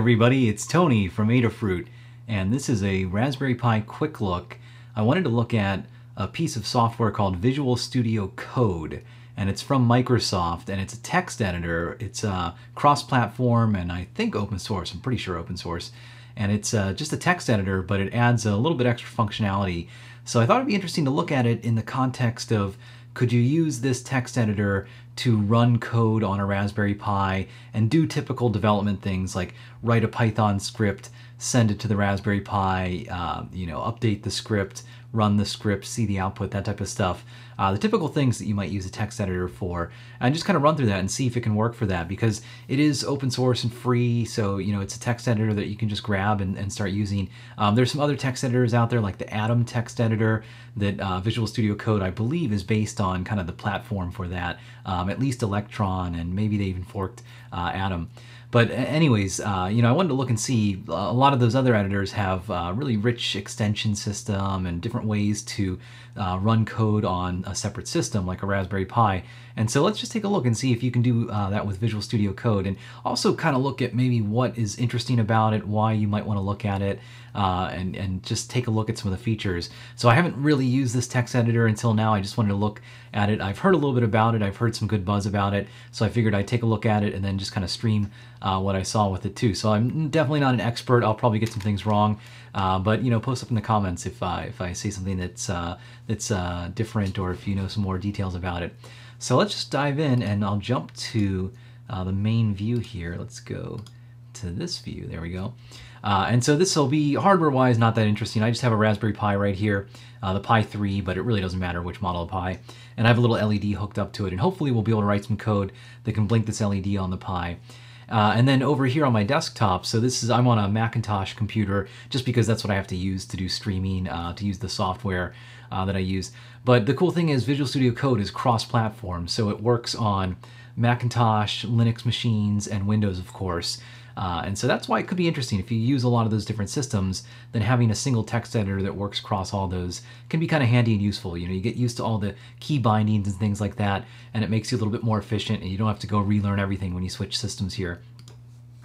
Everybody, it's Tony from Adafruit, and this is a Raspberry Pi quick look. I wanted to look at a piece of software called Visual Studio Code, and it's from Microsoft, and it's a text editor. It's uh, cross-platform and I think open source. I'm pretty sure open source. And it's uh, just a text editor, but it adds a little bit extra functionality. So I thought it'd be interesting to look at it in the context of could you use this text editor to run code on a Raspberry Pi and do typical development things like write a Python script, send it to the Raspberry Pi, uh, you know, update the script, run the script, see the output, that type of stuff. Uh, the typical things that you might use a text editor for, and just kind of run through that and see if it can work for that because it is open source and free. So, you know, it's a text editor that you can just grab and, and start using. Um, there's some other text editors out there like the Atom text editor that uh, Visual Studio Code, I believe, is based on kind of the platform for that, um, at least Electron, and maybe they even forked uh, Atom. But anyways, uh, you know, I wanted to look and see a lot of those other editors have uh, really rich extension system and different ways to uh, run code on a separate system like a Raspberry Pi. And so let's just take a look and see if you can do uh, that with Visual Studio Code and also kind of look at maybe what is interesting about it, why you might want to look at it, uh, and, and just take a look at some of the features. So I haven't really used this text editor until now. I just wanted to look at it. I've heard a little bit about it. I've heard some good buzz about it. So I figured I'd take a look at it and then just kind of stream uh, what I saw with it too. So I'm definitely not an expert. I'll probably get some things wrong. Uh, but you know, post up in the comments if I if I say something that's uh, that's uh, different or if you know some more details about it. So let's just dive in, and I'll jump to uh, the main view here. Let's go to this view. There we go. Uh, and so this will be hardware-wise not that interesting. I just have a Raspberry Pi right here, uh, the Pi 3, but it really doesn't matter which model of Pi. And I have a little LED hooked up to it, and hopefully we'll be able to write some code that can blink this LED on the Pi. Uh, and then over here on my desktop, so this is, I'm on a Macintosh computer just because that's what I have to use to do streaming, uh, to use the software uh, that I use. But the cool thing is Visual Studio Code is cross-platform, so it works on Macintosh, Linux machines, and Windows, of course. Uh, and so that's why it could be interesting. If you use a lot of those different systems, then having a single text editor that works across all those can be kind of handy and useful. You know, you get used to all the key bindings and things like that, and it makes you a little bit more efficient, and you don't have to go relearn everything when you switch systems here.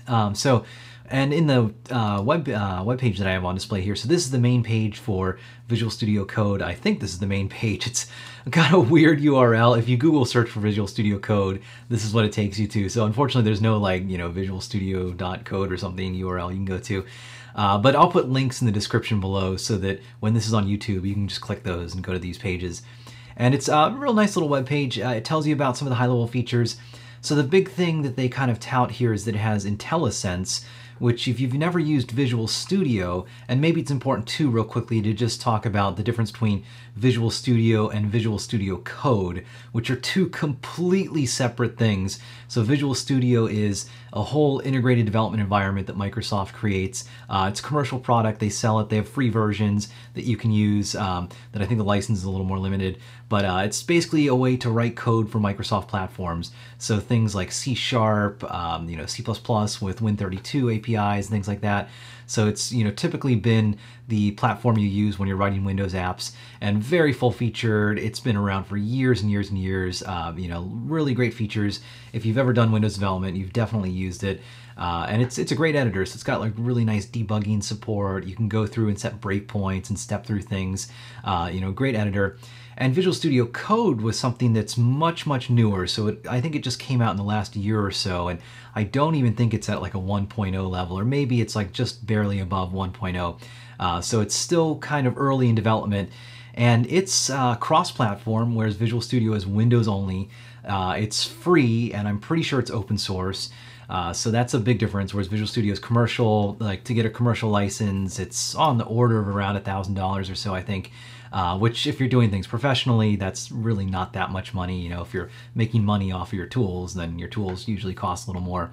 Um, so and in the uh, web uh, web page that I have on display here, so this is the main page for Visual Studio Code. I think this is the main page. It's got a weird URL. If you Google search for Visual Studio Code, this is what it takes you to. So unfortunately, there's no like you know Visual Studio Code or something URL you can go to. Uh, but I'll put links in the description below so that when this is on YouTube, you can just click those and go to these pages. And it's a real nice little web page. Uh, it tells you about some of the high-level features. So the big thing that they kind of tout here is that it has IntelliSense, which if you've never used Visual Studio, and maybe it's important too real quickly to just talk about the difference between Visual Studio and Visual Studio Code, which are two completely separate things. So Visual Studio is a whole integrated development environment that Microsoft creates. Uh, it's a commercial product, they sell it, they have free versions that you can use um, that I think the license is a little more limited, but uh, it's basically a way to write code for Microsoft platforms. So things like C Sharp, um, you know, C++ with Win32 APIs things like that. So it's you know typically been the platform you use when you're writing Windows apps, and very full featured. It's been around for years and years and years. Uh, you know, really great features. If you've ever done Windows development, you've definitely used it. Uh, and it's it's a great editor, so it's got like really nice debugging support. You can go through and set breakpoints and step through things. Uh, you know, great editor. And Visual Studio Code was something that's much, much newer. So it, I think it just came out in the last year or so. And I don't even think it's at like a 1.0 level, or maybe it's like just barely above 1.0. Uh, so it's still kind of early in development. And it's uh, cross-platform, whereas Visual Studio is Windows only. Uh, it's free, and I'm pretty sure it's open source. Uh, so that's a big difference. Whereas Visual Studio is commercial, like to get a commercial license, it's on the order of around a thousand dollars or so, I think. Uh, which, if you're doing things professionally, that's really not that much money. You know, if you're making money off of your tools, then your tools usually cost a little more.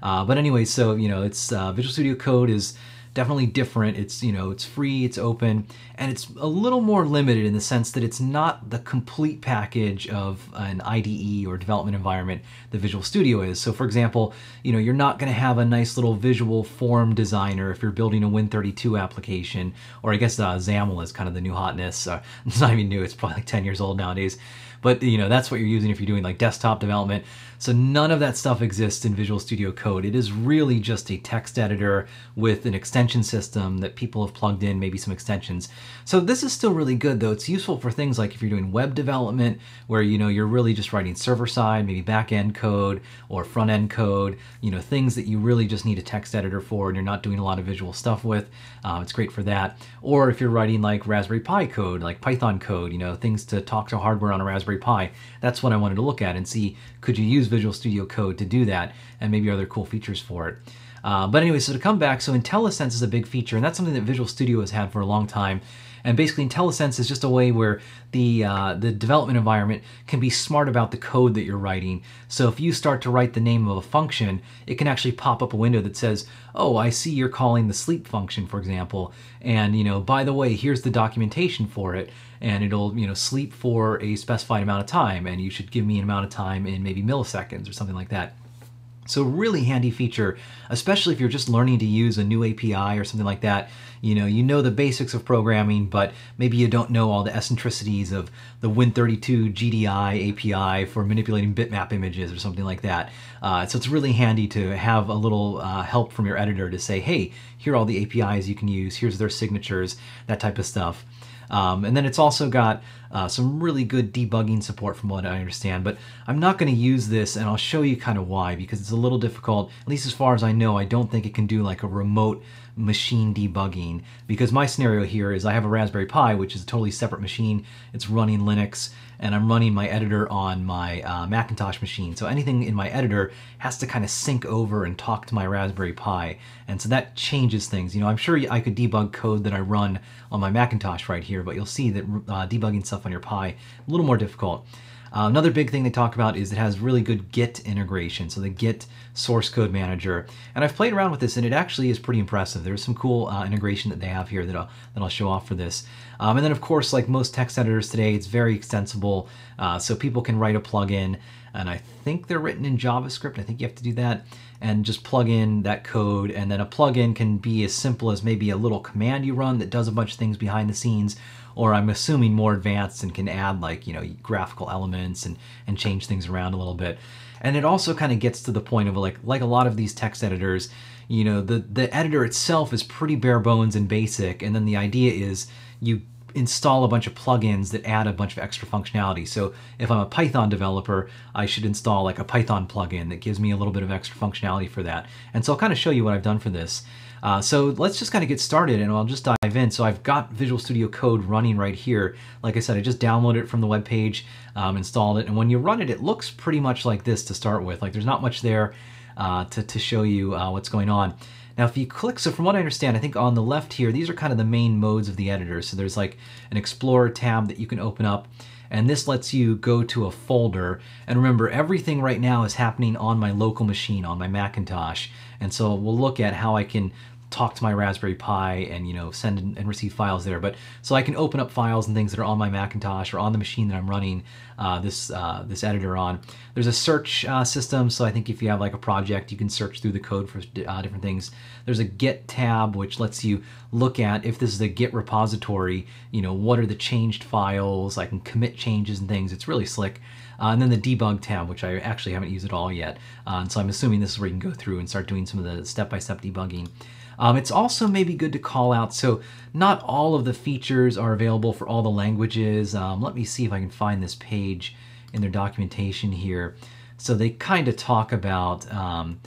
Uh, but anyway, so you know, it's uh, Visual Studio Code is definitely different. It's, you know, it's free, it's open, and it's a little more limited in the sense that it's not the complete package of an IDE or development environment the Visual Studio is. So for example, you know, you're not going to have a nice little visual form designer if you're building a Win32 application, or I guess uh, XAML is kind of the new hotness. Uh, it's not even new, it's probably like 10 years old nowadays. But you know, that's what you're using if you're doing like desktop development. So none of that stuff exists in Visual Studio Code. It is really just a text editor with an extension system that people have plugged in, maybe some extensions. So this is still really good though. It's useful for things like if you're doing web development where you know you're really just writing server side, maybe back end code or front end code, you know, things that you really just need a text editor for and you're not doing a lot of visual stuff with. Uh, it's great for that. Or if you're writing like Raspberry Pi code, like Python code, you know, things to talk to hardware on a Raspberry Pi. That's what I wanted to look at and see could you use Visual Studio Code to do that and maybe other cool features for it. Uh, but anyway, so to come back, so IntelliSense is a big feature, and that's something that Visual Studio has had for a long time. And basically, IntelliSense is just a way where the uh, the development environment can be smart about the code that you're writing. So if you start to write the name of a function, it can actually pop up a window that says, "Oh, I see you're calling the sleep function, for example, and you know, by the way, here's the documentation for it." And it'll, you know, sleep for a specified amount of time, and you should give me an amount of time in maybe milliseconds or something like that. So really handy feature, especially if you're just learning to use a new API or something like that. You know, you know the basics of programming, but maybe you don't know all the eccentricities of the Win32 GDI API for manipulating bitmap images or something like that. Uh, so it's really handy to have a little uh, help from your editor to say, hey, here are all the APIs you can use, here's their signatures, that type of stuff. Um, and then it's also got uh, some really good debugging support from what I understand, but I'm not going to use this and I'll show you kind of why because it's a little difficult, at least as far as I know, I don't think it can do like a remote machine debugging because my scenario here is I have a Raspberry Pi, which is a totally separate machine. It's running Linux and I'm running my editor on my uh, Macintosh machine. So anything in my editor has to kind of sync over and talk to my Raspberry Pi. And so that changes things. You know, I'm sure I could debug code that I run on my Macintosh right here, but you'll see that uh, debugging stuff on your Pi, a little more difficult. Uh, another big thing they talk about is it has really good Git integration, so the Git source code manager. And I've played around with this and it actually is pretty impressive. There's some cool uh, integration that they have here that I'll, that I'll show off for this. Um, and then of course, like most text editors today, it's very extensible, uh, so people can write a plugin and I think they're written in JavaScript. I think you have to do that and just plug in that code. And then a plugin can be as simple as maybe a little command you run that does a bunch of things behind the scenes, or I'm assuming more advanced and can add like, you know, graphical elements and, and change things around a little bit. And it also kind of gets to the point of like, like a lot of these text editors, you know, the, the editor itself is pretty bare bones and basic. And then the idea is you install a bunch of plugins that add a bunch of extra functionality. So if I'm a Python developer, I should install like a Python plugin that gives me a little bit of extra functionality for that. And so I'll kind of show you what I've done for this. Uh, so let's just kind of get started and I'll just dive in. So I've got Visual Studio Code running right here. Like I said, I just downloaded it from the web page, um, installed it, and when you run it, it looks pretty much like this to start with. Like there's not much there uh, to, to show you uh, what's going on. Now if you click, so from what I understand, I think on the left here, these are kind of the main modes of the editor. So there's like an Explorer tab that you can open up and this lets you go to a folder. And remember, everything right now is happening on my local machine, on my Macintosh. And so we'll look at how I can talk to my Raspberry Pi and you know send and receive files there. But so I can open up files and things that are on my Macintosh or on the machine that I'm running uh, this uh, this editor on. There's a search uh, system, so I think if you have like a project, you can search through the code for uh, different things. There's a Git tab which lets you look at if this is a Git repository. You know what are the changed files? I can commit changes and things. It's really slick. Uh, and then the debug tab, which I actually haven't used at all yet. Uh, so I'm assuming this is where you can go through and start doing some of the step-by-step -step debugging. Um, it's also maybe good to call out, so not all of the features are available for all the languages. Um, let me see if I can find this page in their documentation here. So they kind of talk about, um,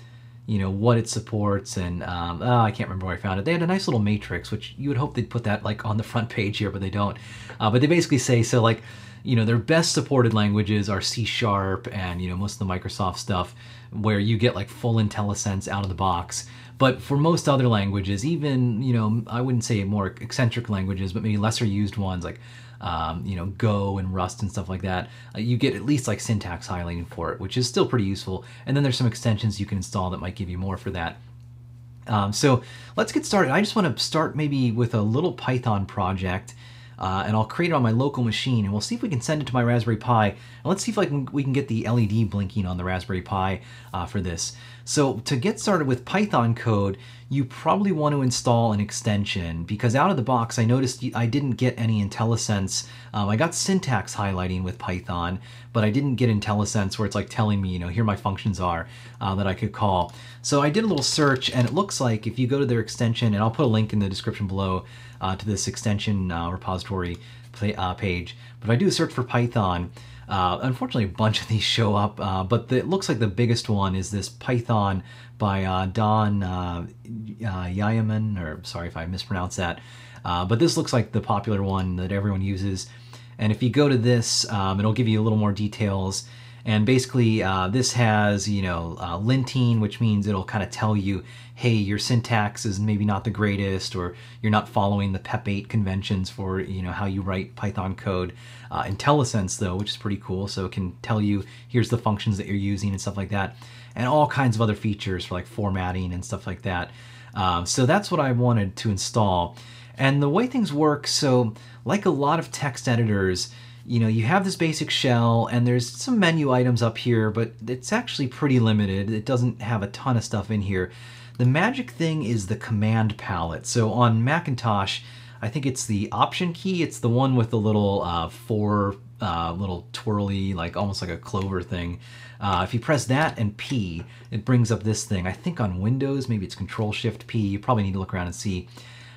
you know, what it supports and, um, oh, I can't remember where I found it. They had a nice little matrix, which you would hope they'd put that like on the front page here, but they don't. Uh, but they basically say, so like, you know, their best supported languages are C Sharp and, you know, most of the Microsoft stuff where you get like full IntelliSense out of the box. But for most other languages, even, you know, I wouldn't say more eccentric languages, but maybe lesser used ones like, um, you know, Go and Rust and stuff like that, uh, you get at least like syntax highlighting for it, which is still pretty useful. And then there's some extensions you can install that might give you more for that. Um, so let's get started. I just want to start maybe with a little Python project. Uh, and I'll create it on my local machine and we'll see if we can send it to my Raspberry Pi. And let's see if I can, we can get the LED blinking on the Raspberry Pi uh, for this. So to get started with Python code, you probably want to install an extension because out of the box I noticed I didn't get any IntelliSense. Um, I got syntax highlighting with Python, but I didn't get IntelliSense where it's like telling me, you know, here my functions are uh, that I could call. So I did a little search and it looks like if you go to their extension, and I'll put a link in the description below uh, to this extension uh, repository uh, page, but if I do a search for Python, uh, unfortunately, a bunch of these show up, uh, but the, it looks like the biggest one is this Python by uh, Don uh, uh or sorry if I mispronounce that. Uh, but this looks like the popular one that everyone uses. And if you go to this, um, it'll give you a little more details. And basically, uh, this has, you know, uh, linting, which means it'll kind of tell you, hey, your syntax is maybe not the greatest, or you're not following the PEP 8 conventions for, you know, how you write Python code. Uh, IntelliSense, though, which is pretty cool, so it can tell you, here's the functions that you're using and stuff like that. And all kinds of other features for like formatting and stuff like that. Um, so that's what I wanted to install. And the way things work, so like a lot of text editors, you know, you have this basic shell and there's some menu items up here, but it's actually pretty limited. It doesn't have a ton of stuff in here. The magic thing is the command palette. So on Macintosh, I think it's the option key. It's the one with the little uh, four uh, little twirly, like almost like a clover thing. Uh, if you press that and P, it brings up this thing. I think on Windows, maybe it's Control Shift P. You probably need to look around and see.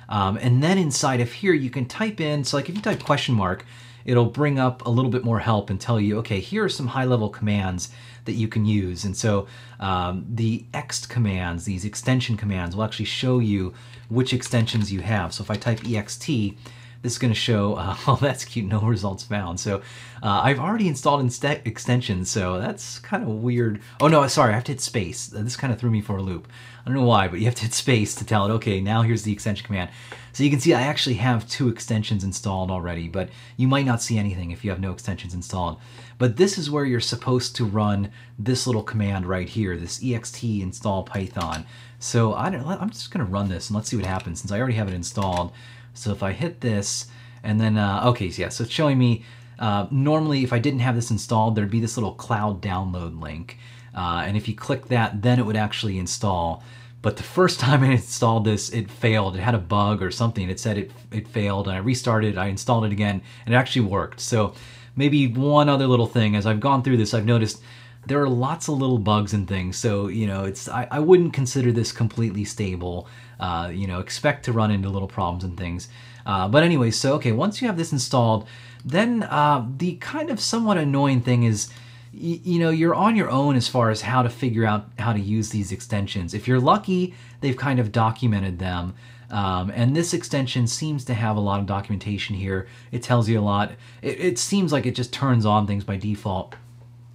Um, and then inside of here, you can type in, so like if you type question mark, it'll bring up a little bit more help and tell you, okay, here are some high level commands that you can use. And so um, the ext commands, these extension commands, will actually show you which extensions you have. So if I type ext, this is going to show, uh, oh, that's cute, no results found. So uh, I've already installed inst extensions, so that's kind of weird. Oh no, sorry, I have to hit space. This kind of threw me for a loop. I don't know why, but you have to hit space to tell it, okay, now here's the extension command. So you can see I actually have two extensions installed already, but you might not see anything if you have no extensions installed. But this is where you're supposed to run this little command right here, this ext install python. So I don't, I'm just gonna run this and let's see what happens since I already have it installed. So if I hit this and then, uh, okay, yeah, so it's showing me, uh, normally if I didn't have this installed, there'd be this little cloud download link. Uh, and if you click that, then it would actually install. But the first time I installed this, it failed. It had a bug or something. It said it, it failed, and I restarted, I installed it again, and it actually worked. So maybe one other little thing, as I've gone through this, I've noticed there are lots of little bugs and things. So, you know, it's I, I wouldn't consider this completely stable. Uh, you know, expect to run into little problems and things. Uh, but anyway, so okay, once you have this installed, then uh, the kind of somewhat annoying thing is you know, you're on your own as far as how to figure out how to use these extensions. If you're lucky, they've kind of documented them. Um, and this extension seems to have a lot of documentation here. It tells you a lot. It, it, seems like it just turns on things by default.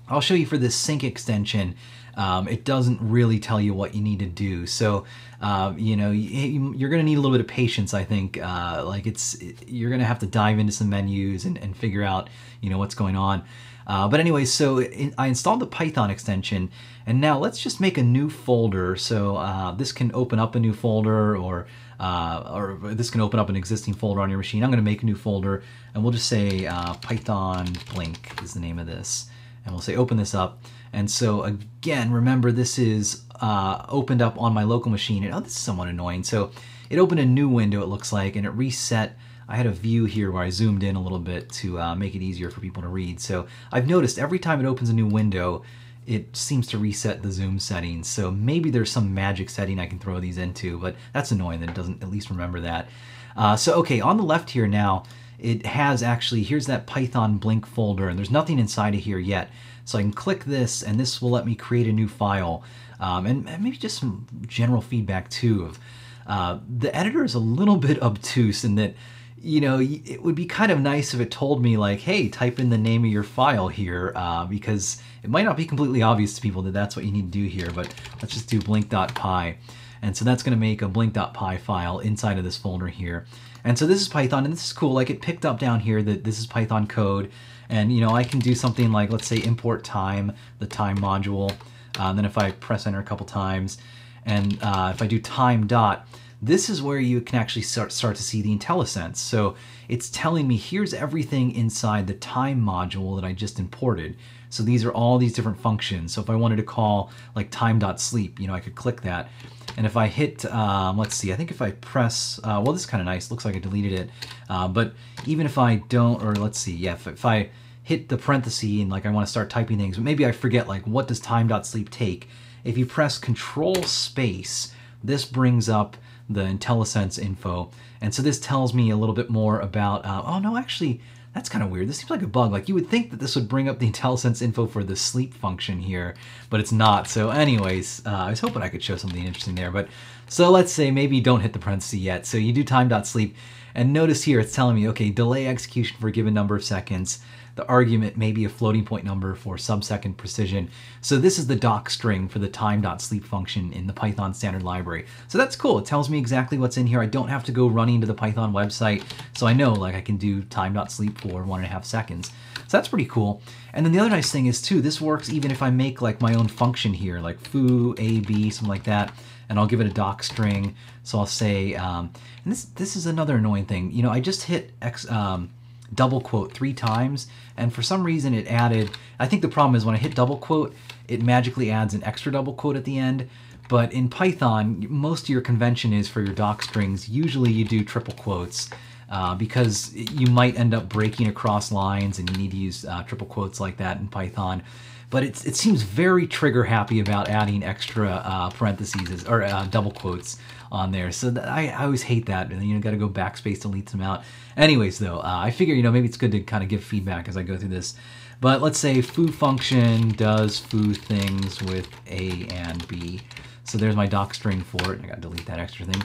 I'll show you for this sync extension. Um, it doesn't really tell you what you need to do. So, uh, you know, you're going to need a little bit of patience, I think. Uh, like it's, you're going to have to dive into some menus and, and figure out, you know, what's going on. Uh, but anyway, so in, I installed the Python extension, and now let's just make a new folder. So uh, this can open up a new folder, or uh, or this can open up an existing folder on your machine. I'm going to make a new folder, and we'll just say uh, Python Blink is the name of this, and we'll say open this up. And so again, remember this is uh, opened up on my local machine. And, oh, this is somewhat annoying. So it opened a new window, it looks like, and it reset I had a view here where I zoomed in a little bit to uh, make it easier for people to read. So I've noticed every time it opens a new window, it seems to reset the zoom settings. So maybe there's some magic setting I can throw these into, but that's annoying that it doesn't at least remember that. Uh, so okay, on the left here now, it has actually, here's that Python Blink folder, and there's nothing inside of here yet. So I can click this, and this will let me create a new file. Um, and maybe just some general feedback too of uh, the editor is a little bit obtuse in that you know, it would be kind of nice if it told me like, hey, type in the name of your file here, uh, because it might not be completely obvious to people that that's what you need to do here, but let's just do blink.py. And so that's gonna make a blink.py file inside of this folder here. And so this is Python, and this is cool, like it picked up down here that this is Python code, and you know, I can do something like, let's say import time, the time module, uh, and then if I press enter a couple times, and uh, if I do time dot, this is where you can actually start, start to see the IntelliSense. So it's telling me here's everything inside the time module that I just imported. So these are all these different functions. So if I wanted to call like time.sleep, you know, I could click that. And if I hit, um, let's see, I think if I press, uh, well, this is kind of nice. Looks like I deleted it. Uh, but even if I don't, or let's see, yeah, if, if I hit the parenthesis and like I want to start typing things, but maybe I forget like what does time.sleep take? If you press control space, this brings up the IntelliSense info. And so this tells me a little bit more about, uh, oh no, actually, that's kind of weird. This seems like a bug. Like you would think that this would bring up the IntelliSense info for the sleep function here, but it's not. So anyways, uh, I was hoping I could show something interesting there. But so let's say maybe don't hit the parenthesis yet. So you do time.sleep and notice here it's telling me, okay, delay execution for a given number of seconds. The argument may be a floating point number for sub-second precision. So this is the doc string for the time.sleep function in the Python standard library. So that's cool. It tells me exactly what's in here. I don't have to go running to the Python website. So I know like I can do time.sleep for one and a half seconds. So that's pretty cool. And then the other nice thing is too, this works even if I make like my own function here, like foo, a, b, something like that and I'll give it a doc string. So I'll say, um, and this this is another annoying thing. You know, I just hit X, um, double quote three times, and for some reason it added, I think the problem is when I hit double quote, it magically adds an extra double quote at the end. But in Python, most of your convention is for your doc strings. Usually you do triple quotes. Uh, because you might end up breaking across lines and you need to use uh, triple quotes like that in Python. But it seems very trigger happy about adding extra uh, parentheses or uh, double quotes on there. So I, I, always hate that. And you know, got to go backspace delete them out. Anyways, though, uh, I figure, you know, maybe it's good to kind of give feedback as I go through this. But let's say foo function does foo things with A and B. So there's my doc string for it. I got to delete that extra thing.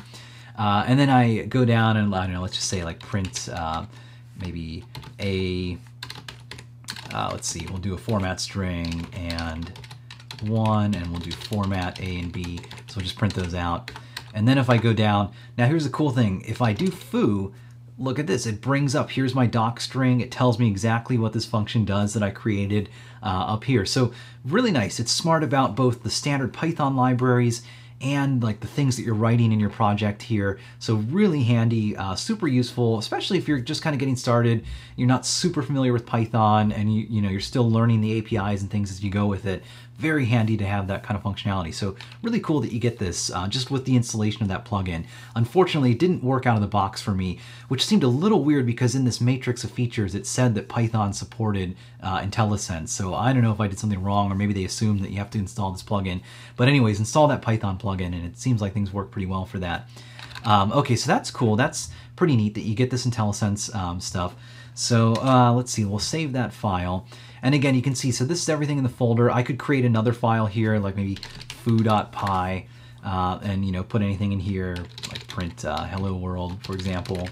Uh, and then I go down and, I don't know, let's just say like print uh, maybe A, uh, let's see, we'll do a format string and one, and we'll do format A and B. So we'll just print those out. And then if I go down, now here's the cool thing. If I do foo, look at this. It brings up, here's my doc string. It tells me exactly what this function does that I created uh, up here. So really nice. It's smart about both the standard Python libraries and like the things that you're writing in your project here. So really handy, uh, super useful, especially if you're just kind of getting started, you're not super familiar with Python and you, you know, you're still learning the APIs and things as you go with it very handy to have that kind of functionality. So really cool that you get this uh, just with the installation of that plugin. Unfortunately, it didn't work out of the box for me, which seemed a little weird because in this matrix of features, it said that Python supported uh, IntelliSense. So I don't know if I did something wrong or maybe they assumed that you have to install this plugin. But anyways, install that Python plugin and it seems like things work pretty well for that. Um, okay, so that's cool. That's pretty neat that you get this IntelliSense um, stuff. So uh, let's see, we'll save that file. And again, you can see, so this is everything in the folder. I could create another file here, like maybe foo.py, uh, and you know, put anything in here, like print uh, hello world, for example.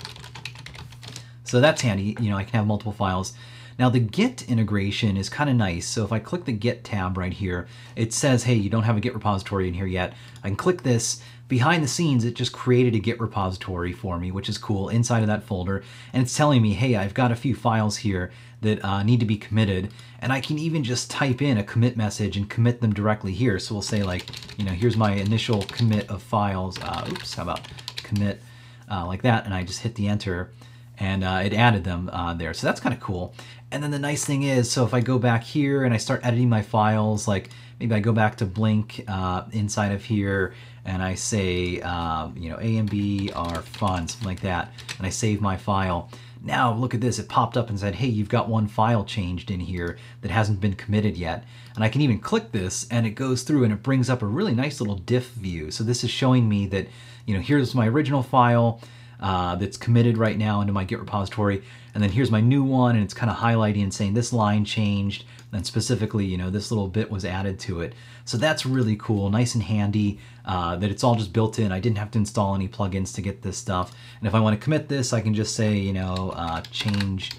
So that's handy, you know, I can have multiple files. Now the Git integration is kind of nice. So if I click the Git tab right here, it says, hey, you don't have a Git repository in here yet. I can click this, behind the scenes, it just created a Git repository for me, which is cool, inside of that folder. And it's telling me, hey, I've got a few files here that uh, need to be committed. And I can even just type in a commit message and commit them directly here. So we'll say like, you know, here's my initial commit of files. Uh, oops, how about commit uh, like that? And I just hit the enter and uh, it added them uh, there. So that's kind of cool. And then the nice thing is, so if I go back here and I start editing my files, like maybe I go back to Blink uh, inside of here and I say, uh, you know, A and B are fun, something like that, and I save my file. Now look at this, it popped up and said, hey, you've got one file changed in here that hasn't been committed yet. And I can even click this and it goes through and it brings up a really nice little diff view. So this is showing me that, you know, here's my original file, uh, that's committed right now into my Git repository. And then here's my new one, and it's kind of highlighting and saying this line changed, and specifically, you know, this little bit was added to it. So that's really cool, nice and handy uh, that it's all just built in. I didn't have to install any plugins to get this stuff. And if I want to commit this, I can just say, you know, uh, change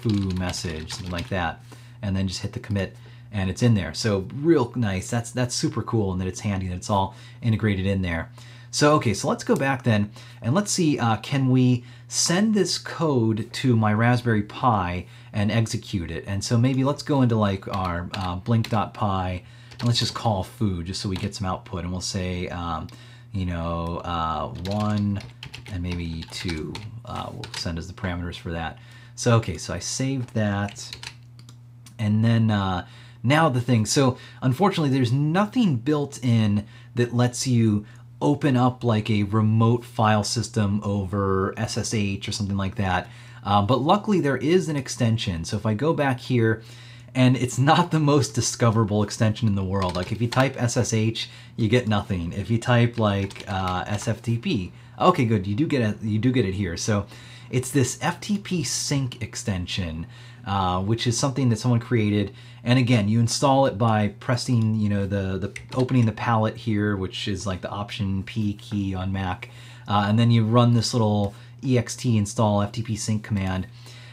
foo message, something like that, and then just hit the commit and it's in there. So real nice. That's that's super cool and that it's handy that it's all integrated in there. So, okay, so let's go back then and let's see, uh, can we send this code to my Raspberry Pi and execute it? And so maybe let's go into like our uh, blink.py and let's just call foo just so we get some output. And we'll say, um, you know, uh, one and maybe two uh, will send us the parameters for that. So, okay, so I saved that. And then uh, now the thing, so unfortunately there's nothing built in that lets you open up like a remote file system over SSH or something like that. Uh, but luckily there is an extension. So if I go back here, and it's not the most discoverable extension in the world. Like if you type SSH, you get nothing. If you type like uh, SFTP, okay, good, you do get it. You do get it here. So it's this FTP sync extension, uh, which is something that someone created. And again, you install it by pressing, you know, the the opening the palette here, which is like the Option P key on Mac, uh, and then you run this little ext install FTP sync command.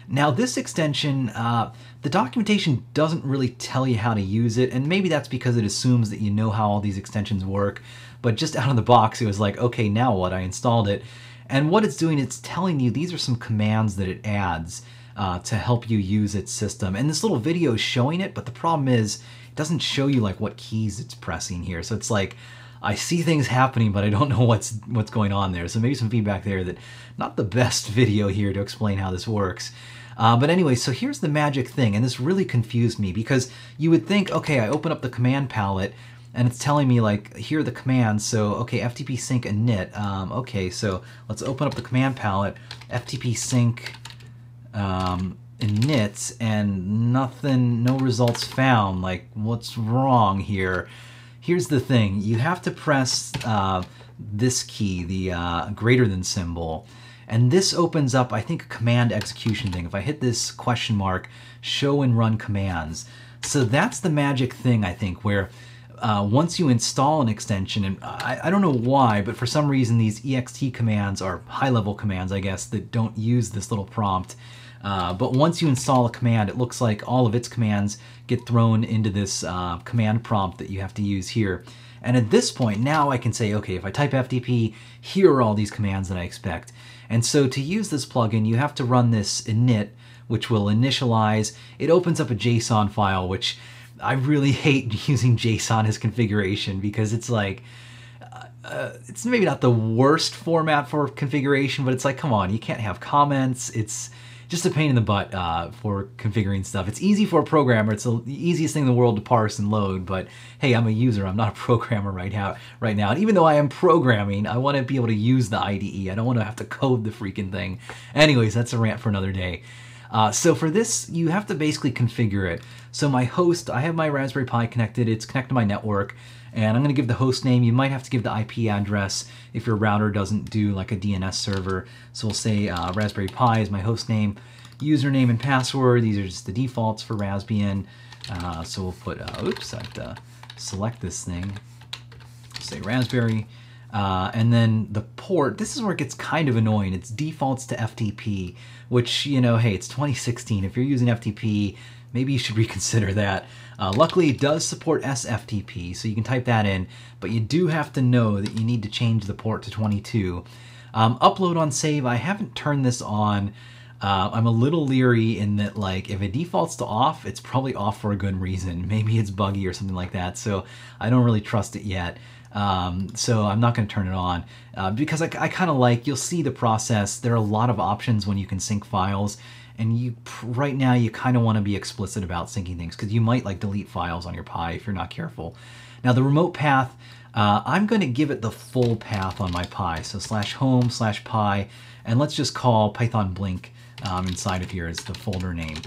Now this extension, uh, the documentation doesn't really tell you how to use it, and maybe that's because it assumes that you know how all these extensions work, but just out of the box it was like, okay, now what? I installed it. And what it's doing, it's telling you these are some commands that it adds uh, to help you use its system. And this little video is showing it, but the problem is it doesn't show you like what keys it's pressing here. So it's like, I see things happening, but I don't know what's what's going on there. So maybe some feedback there that not the best video here to explain how this works. Uh, but anyway, so here's the magic thing, and this really confused me because you would think, okay, I open up the command palette and it's telling me like, here are the commands. So, okay, FTP sync init. Um, okay, so let's open up the command palette, FTP sync um, init, and nothing, no results found. Like, what's wrong here? Here's the thing, you have to press uh, this key, the uh, greater than symbol, and this opens up, I think, a command execution thing. If I hit this question mark, show and run commands. So that's the magic thing, I think, where uh, once you install an extension, and I, I, don't know why, but for some reason these ext commands are high-level commands, I guess, that don't use this little prompt. Uh, but once you install a command, it looks like all of its commands get thrown into this uh, command prompt that you have to use here. And at this point, now I can say, okay, if I type FTP, here are all these commands that I expect. And so to use this plugin, you have to run this init, which will initialize. It opens up a JSON file, which I really hate using JSON as configuration because it's like, uh, it's maybe not the worst format for configuration, but it's like, come on, you can't have comments. It's just a pain in the butt uh, for configuring stuff. It's easy for a programmer. It's the easiest thing in the world to parse and load, but hey, I'm a user. I'm not a programmer right now. Right now, and even though I am programming, I want to be able to use the IDE. I don't want to have to code the freaking thing. Anyways, that's a rant for another day. Uh, so for this, you have to basically configure it. So my host, I have my Raspberry Pi connected. It's connected to my network and I'm going to give the host name. You might have to give the IP address if your router doesn't do like a DNS server. So we'll say uh, Raspberry Pi is my host name, username and password. These are just the defaults for Raspbian. Uh, so we'll put, uh, oops, I have to select this thing. Say Raspberry. Uh, and then the port, this is where it gets kind of annoying. It's defaults to FTP, which, you know, hey, it's 2016. If you're using FTP, maybe you should reconsider that. Uh, luckily, it does support SFTP, so you can type that in, but you do have to know that you need to change the port to 22. Um, upload on save, I haven't turned this on. Uh, I'm a little leery in that, like, if it defaults to off, it's probably off for a good reason. Maybe it's buggy or something like that, so I don't really trust it yet. Um, so I'm not going to turn it on uh, because I, I kind of like, you'll see the process. There are a lot of options when you can sync files and you right now you kind of want to be explicit about syncing things because you might like delete files on your Pi if you're not careful. Now the remote path, uh, I'm going to give it the full path on my Pi, so slash home slash Pi, and let's just call Python Blink um, inside of here as the folder name.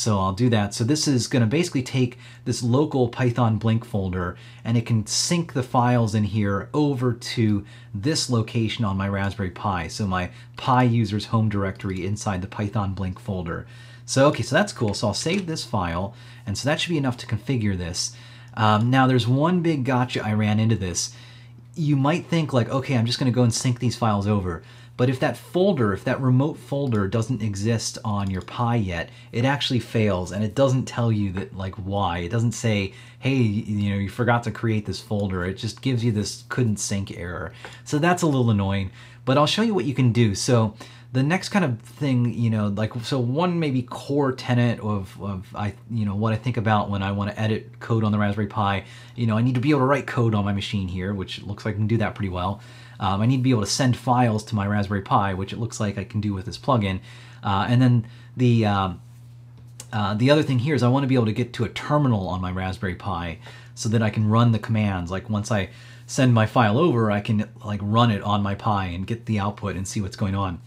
So I'll do that. So this is going to basically take this local Python Blink folder and it can sync the files in here over to this location on my Raspberry Pi. So my Pi user's home directory inside the Python Blink folder. So okay, so that's cool. So I'll save this file and so that should be enough to configure this. Um, now there's one big gotcha I ran into this. You might think like, okay, I'm just going to go and sync these files over. But if that folder, if that remote folder doesn't exist on your Pi yet, it actually fails and it doesn't tell you that like why. It doesn't say, hey, you know, you forgot to create this folder. It just gives you this couldn't sync error. So that's a little annoying, but I'll show you what you can do. So the next kind of thing, you know, like so one maybe core tenet of, of I, you know, what I think about when I want to edit code on the Raspberry Pi, you know, I need to be able to write code on my machine here, which looks like I can do that pretty well. Um, I need to be able to send files to my Raspberry Pi, which it looks like I can do with this plugin. Uh, and then the um, uh, the other thing here is I want to be able to get to a terminal on my Raspberry Pi so that I can run the commands. Like once I send my file over, I can like run it on my Pi and get the output and see what's going on.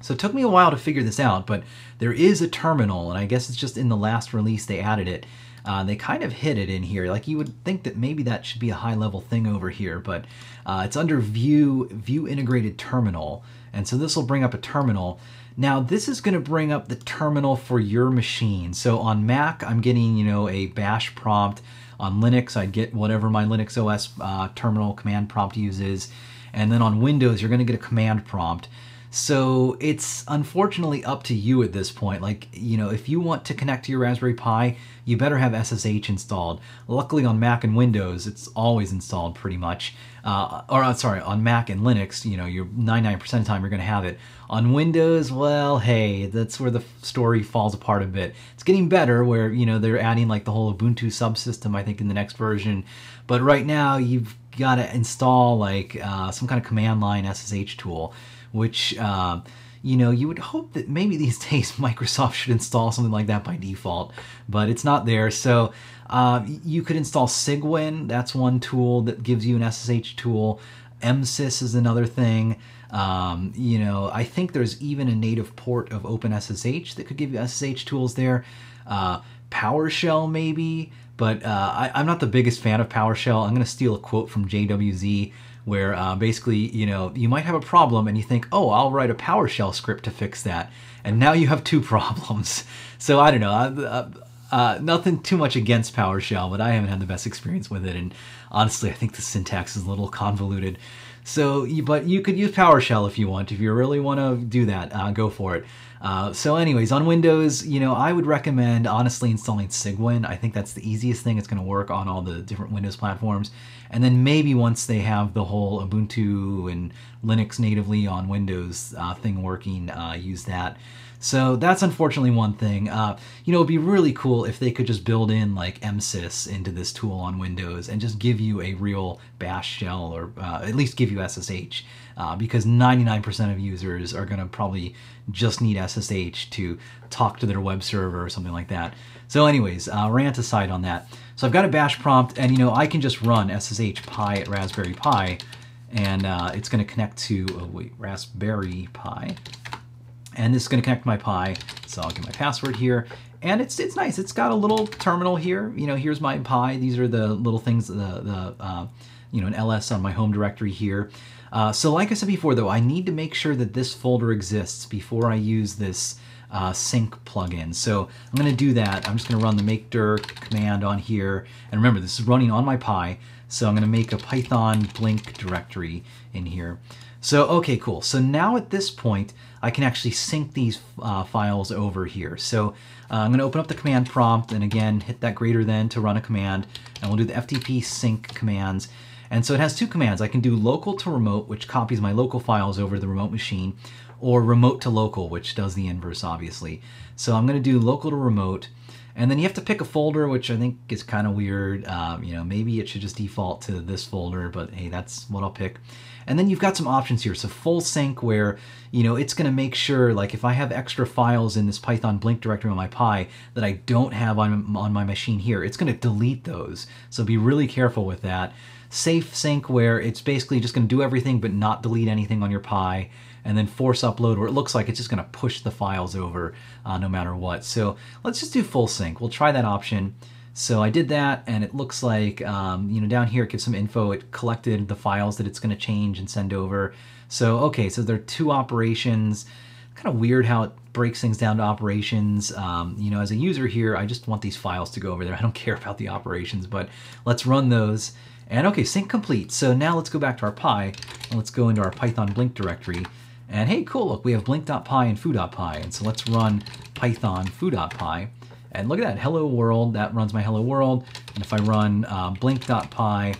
So it took me a while to figure this out, but there is a terminal, and I guess it's just in the last release they added it. Uh, they kind of hid it in here. Like you would think that maybe that should be a high level thing over here, but uh, it's under View, View Integrated Terminal. And so this will bring up a terminal. Now this is going to bring up the terminal for your machine. So on Mac, I'm getting, you know, a bash prompt. On Linux, I'd get whatever my Linux OS uh, terminal command prompt uses. And then on Windows, you're going to get a command prompt. So it's unfortunately up to you at this point. Like, you know, if you want to connect to your Raspberry Pi, you better have SSH installed. Luckily on Mac and Windows, it's always installed pretty much. Uh, or uh, sorry, on Mac and Linux, you know, you're 99% of the time you're going to have it. On Windows, well, hey, that's where the story falls apart a bit. It's getting better where, you know, they're adding like the whole Ubuntu subsystem, I think, in the next version. But right now, you've got to install like uh, some kind of command line SSH tool which uh, you know you would hope that maybe these days Microsoft should install something like that by default, but it's not there. So uh, you could install Cygwin. That's one tool that gives you an SSH tool. MSys is another thing. Um, you know, I think there's even a native port of OpenSSH that could give you SSH tools there. Uh, PowerShell maybe, but uh, I, am not the biggest fan of PowerShell. I'm going to steal a quote from JWZ where uh, basically, you know, you might have a problem and you think, oh, I'll write a PowerShell script to fix that. And now you have two problems. So I don't know. Uh, uh, nothing too much against PowerShell, but I haven't had the best experience with it. And honestly, I think the syntax is a little convoluted. So, but you could use PowerShell if you want. If you really want to do that, uh, go for it. Uh, so anyways, on Windows, you know, I would recommend honestly installing Cygwin. I think that's the easiest thing. It's going to work on all the different Windows platforms. And then maybe once they have the whole Ubuntu and Linux natively on Windows uh, thing working, uh, use that. So that's unfortunately one thing. Uh, you know, it'd be really cool if they could just build in like MSys into this tool on Windows and just give you a real bash shell or uh, at least give you SSH uh, because 99% of users are going to probably just need SSH to talk to their web server or something like that. So anyways, uh, rant aside on that. So I've got a bash prompt and you know, I can just run SSH Pi at Raspberry Pi and uh, it's going to connect to, oh wait, Raspberry Pi and this is going to connect to my Pi. So I'll get my password here. And it's it's nice. It's got a little terminal here. You know, here's my Pi. These are the little things, the, the uh, you know, an ls on my home directory here. Uh, so like I said before, though, I need to make sure that this folder exists before I use this uh, sync plugin. So I'm going to do that. I'm just going to run the make dir command on here. And remember, this is running on my Pi. So I'm going to make a Python blink directory in here. So, okay, cool. So now at this point, I can actually sync these uh, files over here. So uh, I'm going to open up the command prompt and again, hit that greater than to run a command. And we'll do the FTP sync commands. And so it has two commands. I can do local to remote, which copies my local files over to the remote machine, or remote to local, which does the inverse, obviously. So I'm going to do local to remote. And then you have to pick a folder, which I think is kind of weird. Um, you know, maybe it should just default to this folder, but hey, that's what I'll pick. And then you've got some options here. So full sync where, you know, it's going to make sure, like if I have extra files in this Python blink directory on my Pi that I don't have on, on my machine here, it's going to delete those. So be really careful with that. Safe sync where it's basically just going to do everything but not delete anything on your Pi and then force upload where it looks like it's just going to push the files over uh, no matter what. So let's just do full sync. We'll try that option. So I did that and it looks like, um, you know, down here it gives some info. It collected the files that it's going to change and send over. So, okay, so there are two operations. Kind of weird how it breaks things down to operations. Um, you know, as a user here, I just want these files to go over there. I don't care about the operations, but let's run those. And okay, sync complete. So now let's go back to our Pi and let's go into our Python blink directory. And hey, cool, look, we have blink.py and foo.py. And so let's run python foo.py. And look at that, hello world, that runs my hello world. And if I run uh, blink.py,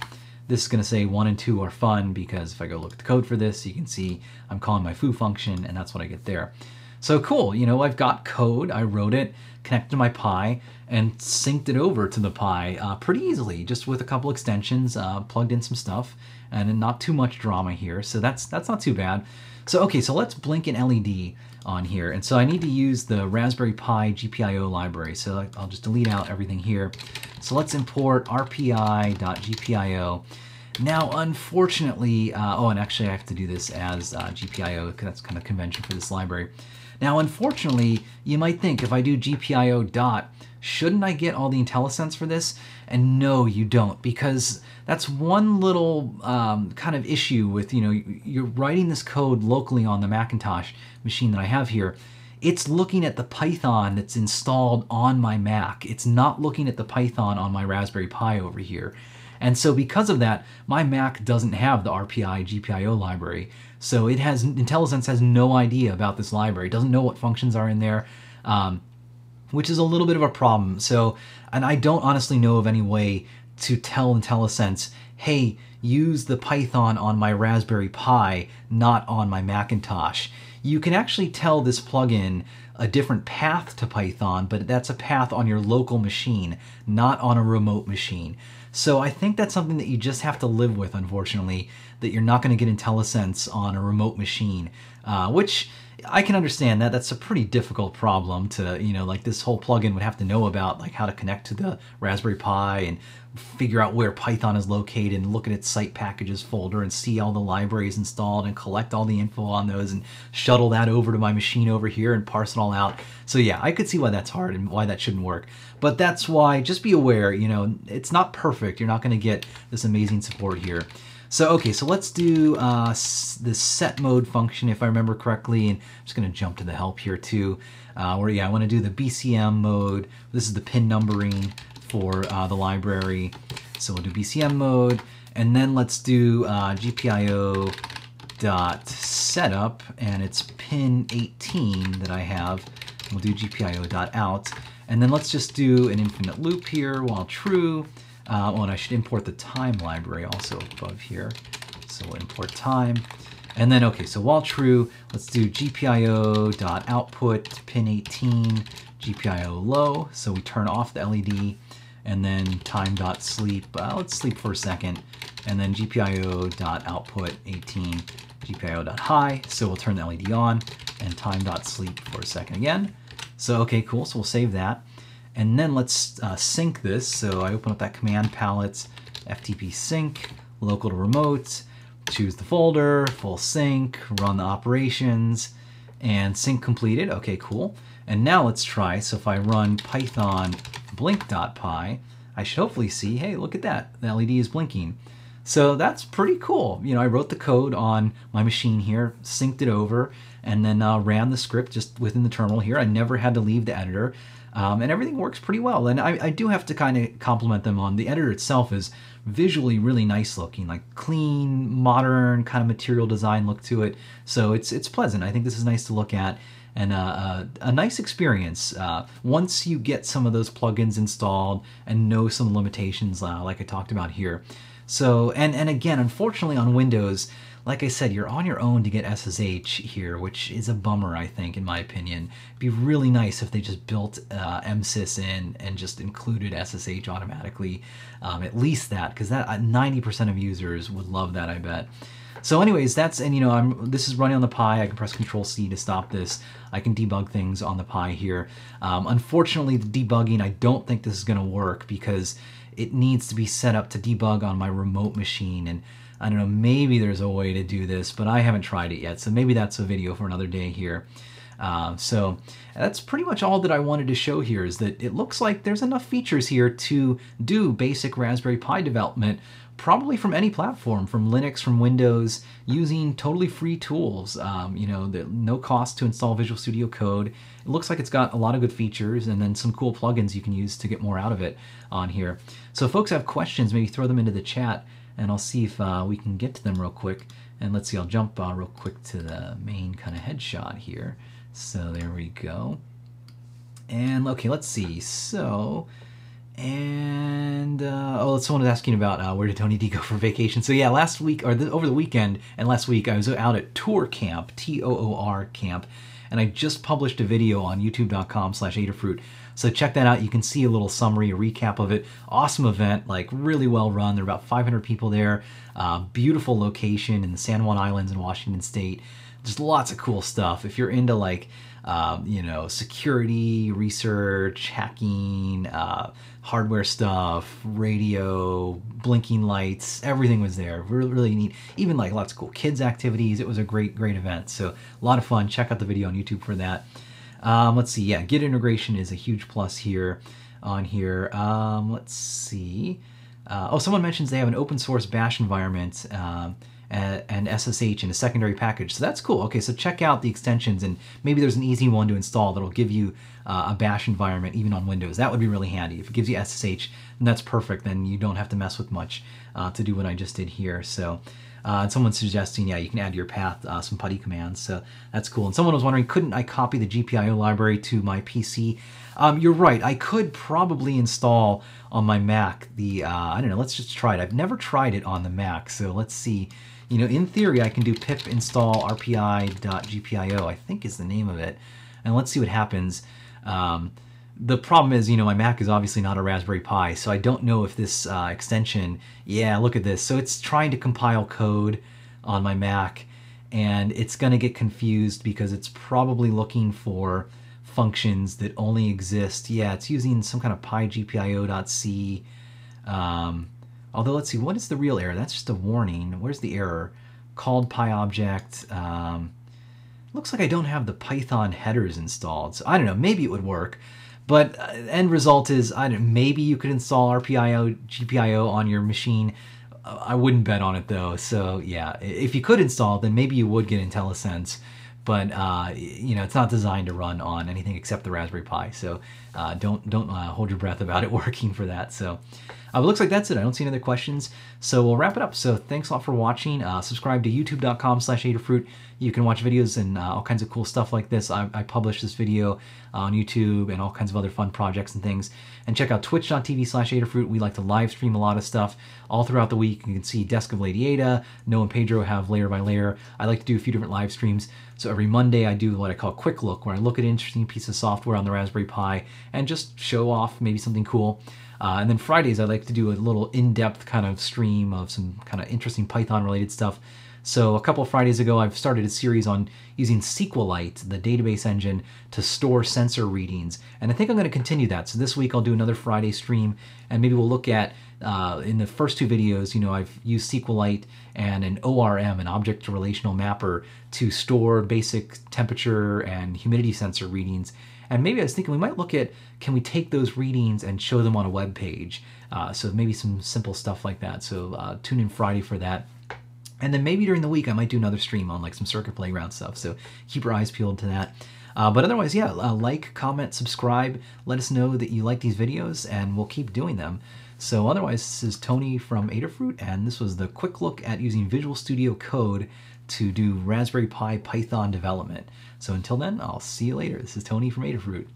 this is to say one and two are fun because if I go look at the code for this, you can see I'm calling my foo function and that's what I get there. So cool, you know, I've got code, I wrote it, connected to my Pi, and synced it over to the Pi uh, pretty easily, just with a couple extensions, uh, plugged in some stuff, and not too much drama here, so that's that's not too bad. So okay, so let's blink an LED on here, and so I need to use the Raspberry Pi GPIO library, so I'll just delete out everything here. So let's import rpi.gpio. Now, unfortunately, uh, oh, and actually I have to do this as uh, GPIO, that's kind of convention for this library. Now, unfortunately, you might think if I do GPIO dot, shouldn't I get all the IntelliSense for this? And no, you don't, because that's one little um, kind of issue with, you know, you're writing this code locally on the Macintosh machine that I have here. It's looking at the Python that's installed on my Mac. It's not looking at the Python on my Raspberry Pi over here. And so because of that, my Mac doesn't have the RPI GPIO library. So it has IntelliSense has no idea about this library. Doesn't know what functions are in there, um, which is a little bit of a problem. So, and I don't honestly know of any way to tell IntelliSense, hey, use the Python on my Raspberry Pi, not on my Macintosh. You can actually tell this plugin a different path to Python, but that's a path on your local machine, not on a remote machine. So I think that's something that you just have to live with, unfortunately, that you're not going to get IntelliSense on a remote machine, uh, which I can understand that that's a pretty difficult problem to, you know, like this whole plugin would have to know about like how to connect to the Raspberry Pi and figure out where Python is located and look at its site packages folder and see all the libraries installed and collect all the info on those and shuttle that over to my machine over here and parse it all out. So yeah, I could see why that's hard and why that shouldn't work. But that's why, just be aware, you know, it's not perfect. You're not going to get this amazing support here. So, okay, so let's do uh, the set mode function, if I remember correctly, and I'm just gonna jump to the help here too, uh, where, yeah, I wanna do the BCM mode. This is the pin numbering for uh, the library. So we'll do BCM mode, and then let's do uh, GPIO dot setup, and it's pin 18 that I have. We'll do GPIO dot out, and then let's just do an infinite loop here while true, uh, oh, and I should import the time library also above here. So we'll import time. And then, okay, so while true, let's do gpio.output pin 18, gpio low. So we turn off the LED and then time.sleep. Uh, let's sleep for a second. And then gpio.output 18, gpio.high. So we'll turn the LED on and time.sleep for a second again. So, okay, cool. So we'll save that. And then let's uh, sync this. So I open up that command palette, FTP sync, local to remote, choose the folder, full sync, run the operations, and sync completed. Okay, cool. And now let's try. So if I run python blink.py, I should hopefully see, hey, look at that. The LED is blinking. So that's pretty cool. You know, I wrote the code on my machine here, synced it over, and then uh, ran the script just within the terminal here. I never had to leave the editor. Um, and everything works pretty well. And I, I do have to kind of compliment them on the editor itself is visually really nice looking, like clean, modern kind of material design look to it. So it's it's pleasant. I think this is nice to look at and uh, uh, a nice experience uh, once you get some of those plugins installed and know some limitations uh, like I talked about here. So, and, and again, unfortunately on Windows, like I said, you're on your own to get SSH here, which is a bummer, I think, in my opinion. It'd be really nice if they just built uh, MSys in and just included SSH automatically. Um, at least that, because that 90% uh, of users would love that, I bet. So anyways, that's, and you know, I'm, this is running on the Pi. I can press Control C to stop this. I can debug things on the Pi here. Um, unfortunately, the debugging, I don't think this is to work because it needs to be set up to debug on my remote machine. And I don't know, maybe there's a way to do this, but I haven't tried it yet. So maybe that's a video for another day here. Uh, so that's pretty much all that I wanted to show here is that it looks like there's enough features here to do basic Raspberry Pi development probably from any platform, from Linux, from Windows, using totally free tools. Um, you know, the, no cost to install Visual Studio Code. It looks like it's got a lot of good features and then some cool plugins you can use to get more out of it on here. So if folks have questions, maybe throw them into the chat and I'll see if uh, we can get to them real quick. And let's see, I'll jump uh, real quick to the main kind of headshot here. So there we go. And okay, let's see. So, and uh, oh, someone was asking about uh, where did Tony D go for vacation. So yeah, last week or the, over the weekend and last week I was out at ToorCamp, T O O R Camp, and I just published a video on YouTube.com/slash Adafruit. So check that out. You can see a little summary, a recap of it. Awesome event, like really well run. There are about 500 people there. Uh, beautiful location in the San Juan Islands in Washington State. Just lots of cool stuff. If you're into like um, you know, security, research, hacking, uh, hardware stuff, radio, blinking lights, everything was there. Really, really neat. Even like lots of cool kids activities. It was a great, great event. So a lot of fun. Check out the video on YouTube for that. Um, let's see. Yeah, Git integration is a huge plus here on here. Um, let's see. Uh, oh, someone mentions they have an open source bash environment. Um, and SSH in a secondary package. So that's cool. Okay, so check out the extensions and maybe there's an easy one to install that'll give you uh, a bash environment even on Windows. That would be really handy. If it gives you SSH, then that's perfect. Then you don't have to mess with much uh, to do what I just did here. So uh, and someone's suggesting, yeah, you can add to your path uh, some putty commands, so that's cool. And someone was wondering, couldn't I copy the GPIO library to my PC? Um, you're right, I could probably install on my Mac the, uh, I don't know, let's just try it. I've never tried it on the Mac, so let's see you know, in theory, I can do pip install rpi.gpio, I think is the name of it. And let's see what happens. Um, the problem is, you know, my Mac is obviously not a Raspberry Pi, so I don't know if this uh, extension, yeah, look at this. So it's trying to compile code on my Mac, and it's going to get confused because it's probably looking for functions that only exist. Yeah, it's using some kind of pygpio.c. Um, Although, let's see, what is the real error? That's just a warning. Where's the error? Called PyObject. Um, looks like I don't have the Python headers installed. So I don't know, maybe it would work. But uh, end result is, I don't maybe you could install RPIO, GPIO on your machine. Uh, I wouldn't bet on it though. So yeah, if you could install, then maybe you would get IntelliSense but uh, you know it's not designed to run on anything except the Raspberry Pi. So uh, don't don't uh, hold your breath about it working for that. So uh, it looks like that's it. I don't see any other questions. So we'll wrap it up. So thanks a lot for watching. Uh, subscribe to youtube.com slash Adafruit. You can watch videos and uh, all kinds of cool stuff like this. I, I published this video on YouTube and all kinds of other fun projects and things. And check out twitch.tv slash Adafruit. We like to live stream a lot of stuff all throughout the week. You can see Desk of Ladyada. Noah and Pedro have layer by layer. I like to do a few different live streams. So every Monday I do what I call quick look, where I look at an interesting piece of software on the Raspberry Pi and just show off maybe something cool. Uh, and then Fridays, I like to do a little in-depth kind of stream of some kind of interesting Python-related stuff. So a couple Fridays ago, I've started a series on using SQLite, the database engine, to store sensor readings. And I think I'm going to continue that. So this week I'll do another Friday stream, and maybe we'll look at, uh, in the first two videos, you know, I've used SQLite and an ORM, an object relational mapper, to store basic temperature and humidity sensor readings. And maybe I was thinking we might look at can we take those readings and show them on a web page? Uh, so maybe some simple stuff like that. So uh, tune in Friday for that. And then maybe during the week I might do another stream on like some Circuit Playground stuff. So keep your eyes peeled to that. Uh, but otherwise, yeah, uh, like, comment, subscribe. Let us know that you like these videos, and we'll keep doing them. So otherwise, this is Tony from Adafruit, and this was the quick look at using Visual Studio Code to do Raspberry Pi Python development. So until then, I'll see you later. This is Tony from Adafruit.